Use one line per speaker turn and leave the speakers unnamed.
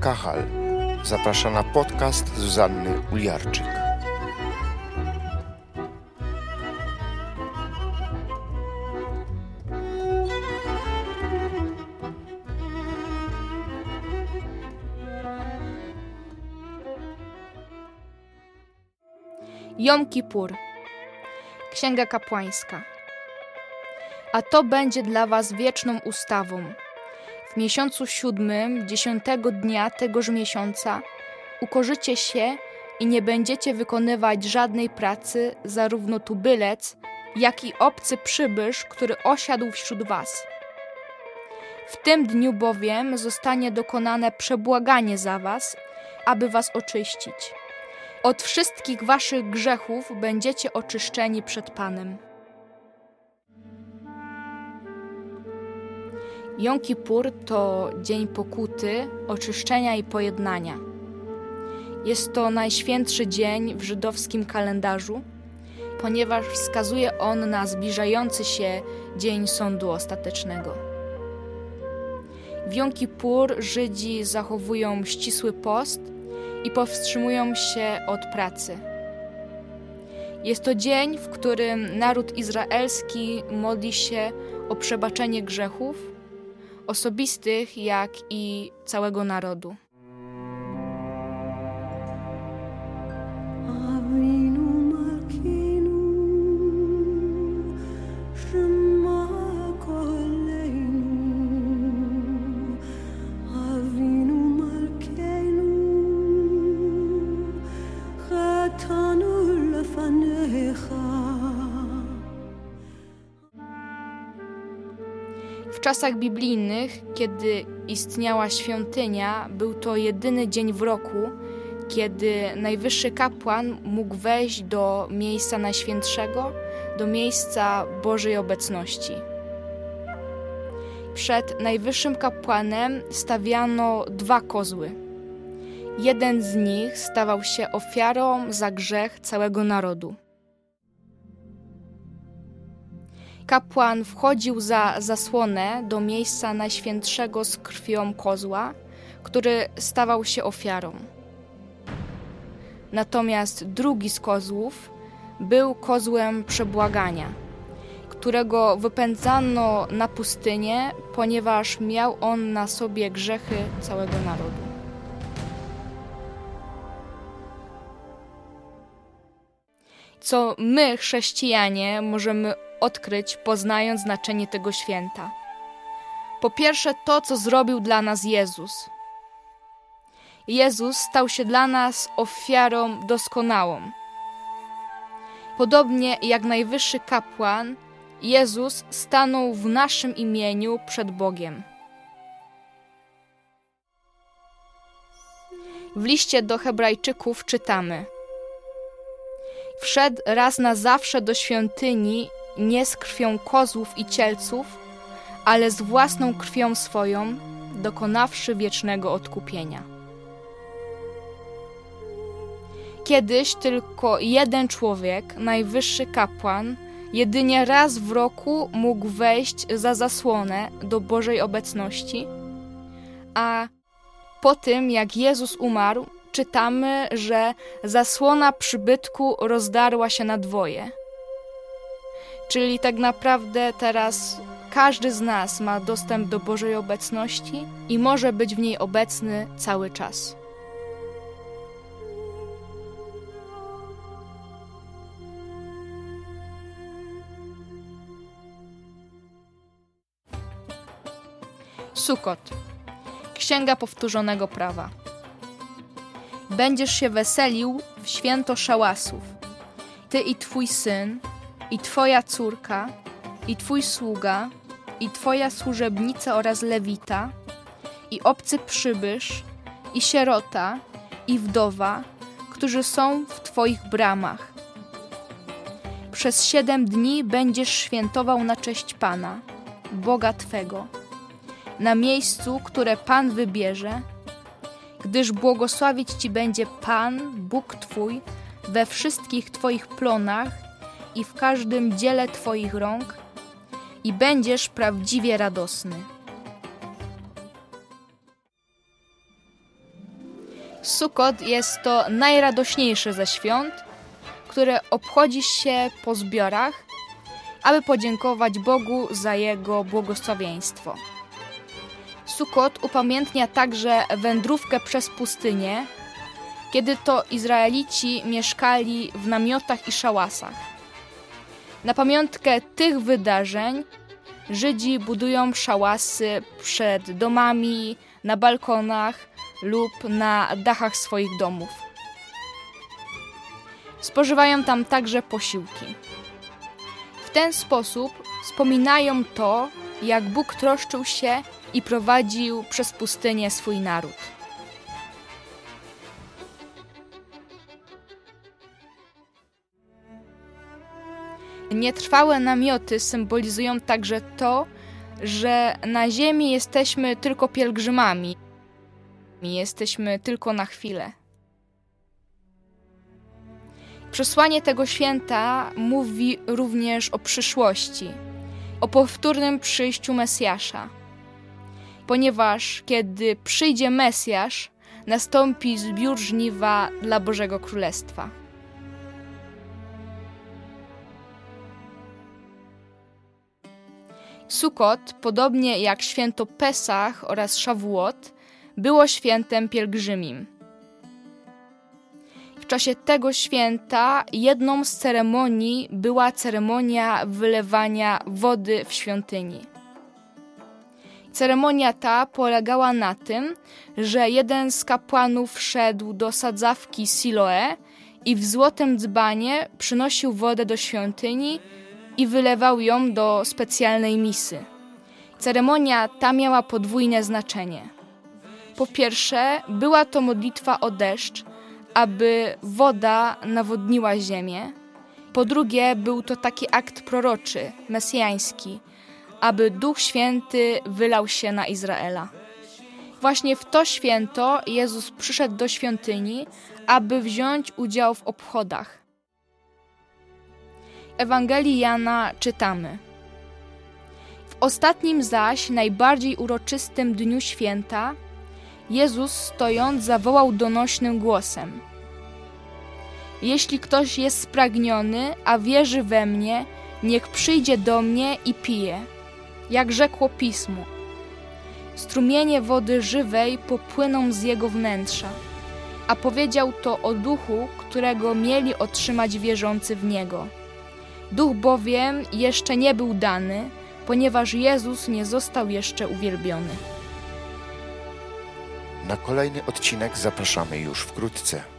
Kachal zaprasza na podcast Zuzanny Uliarczyk.
Jom Kippur Księga Kapłańska A to będzie dla was wieczną ustawą. W miesiącu siódmym, dziesiątego dnia tegoż miesiąca ukorzycie się i nie będziecie wykonywać żadnej pracy, zarówno tubylec, jak i obcy przybysz, który osiadł wśród was. W tym dniu bowiem zostanie dokonane przebłaganie za was, aby was oczyścić. Od wszystkich waszych grzechów będziecie oczyszczeni przed Panem. Jom Kippur to dzień pokuty, oczyszczenia i pojednania. Jest to najświętszy dzień w żydowskim kalendarzu, ponieważ wskazuje on na zbliżający się dzień sądu ostatecznego. W Jom Kippur Żydzi zachowują ścisły post i powstrzymują się od pracy. Jest to dzień, w którym naród izraelski modli się o przebaczenie grzechów, osobistych, jak i całego narodu. Czasach biblijnych, kiedy istniała świątynia, był to jedyny dzień w roku, kiedy najwyższy kapłan mógł wejść do miejsca najświętszego, do miejsca Bożej obecności. Przed najwyższym kapłanem stawiano dwa kozły. Jeden z nich stawał się ofiarą za grzech całego narodu. Kapłan wchodził za zasłonę do miejsca najświętszego z krwią kozła, który stawał się ofiarą. Natomiast drugi z kozłów był kozłem przebłagania, którego wypędzano na pustynię, ponieważ miał on na sobie grzechy całego narodu. Co my, chrześcijanie, możemy odkryć, poznając znaczenie tego święta. Po pierwsze, to, co zrobił dla nas Jezus. Jezus stał się dla nas ofiarą doskonałą. Podobnie jak najwyższy kapłan, Jezus stanął w naszym imieniu przed Bogiem. W liście do Hebrajczyków czytamy: Wszedł raz na zawsze do świątyni nie z krwią kozłów i cielców, ale z własną krwią swoją, dokonawszy wiecznego odkupienia. Kiedyś tylko jeden człowiek, najwyższy kapłan, jedynie raz w roku mógł wejść za zasłonę do Bożej obecności, a po tym, jak Jezus umarł, czytamy, że zasłona przybytku rozdarła się na dwoje. Czyli tak naprawdę teraz każdy z nas ma dostęp do Bożej obecności i może być w niej obecny cały czas. Sukot. Księga powtórzonego prawa. Będziesz się weselił w święto szałasów. Ty i twój syn, i twoja córka, i twój sługa, i twoja służebnica oraz lewita, i obcy przybysz, i sierota, i wdowa, którzy są w twoich bramach. Przez siedem dni będziesz świętował na cześć Pana, Boga Twego, na miejscu, które Pan wybierze, gdyż błogosławić Ci będzie Pan, Bóg Twój, we wszystkich Twoich plonach i w każdym dziele Twoich rąk i będziesz prawdziwie radosny. Sukot jest to najradośniejsze ze świąt, które obchodzisz się po zbiorach, aby podziękować Bogu za Jego błogosławieństwo. Sukot upamiętnia także wędrówkę przez pustynię, kiedy to Izraelici mieszkali w namiotach i szałasach. Na pamiątkę tych wydarzeń Żydzi budują szałasy przed domami, na balkonach lub na dachach swoich domów. Spożywają tam także posiłki. W ten sposób wspominają to, jak Bóg troszczył się i prowadził przez pustynię swój naród. Nietrwałe namioty symbolizują także to, że na ziemi jesteśmy tylko pielgrzymami. Jesteśmy tylko na chwilę. Przesłanie tego święta mówi również o przyszłości, o powtórnym przyjściu Mesjasza. Ponieważ kiedy przyjdzie Mesjasz, nastąpi zbiór żniwa dla Bożego Królestwa. Sukot, podobnie jak święto Pesach oraz Szawuot, było świętem pielgrzymim. W czasie tego święta jedną z ceremonii była ceremonia wylewania wody w świątyni. Ceremonia ta polegała na tym, że jeden z kapłanów wszedł do sadzawki Siloe i w złotym dzbanie przynosił wodę do świątyni i wylewał ją do specjalnej misy. Ceremonia ta miała podwójne znaczenie. Po pierwsze, była to modlitwa o deszcz, aby woda nawodniła ziemię. Po drugie, był to taki akt proroczy, mesjański, aby Duch Święty wylał się na Izraela. Właśnie w to święto Jezus przyszedł do świątyni, aby wziąć udział w obchodach. Ewangelii Jana czytamy: W ostatnim zaś, najbardziej uroczystym dniu święta, Jezus stojąc zawołał donośnym głosem: Jeśli ktoś jest spragniony, a wierzy we mnie, niech przyjdzie do mnie i pije. Jak rzekło pismo: Strumienie wody żywej popłyną z jego wnętrza. A powiedział to o duchu, którego mieli otrzymać wierzący w niego. Duch bowiem jeszcze nie był dany, ponieważ Jezus nie został jeszcze uwielbiony.
Na kolejny odcinek zapraszamy już wkrótce.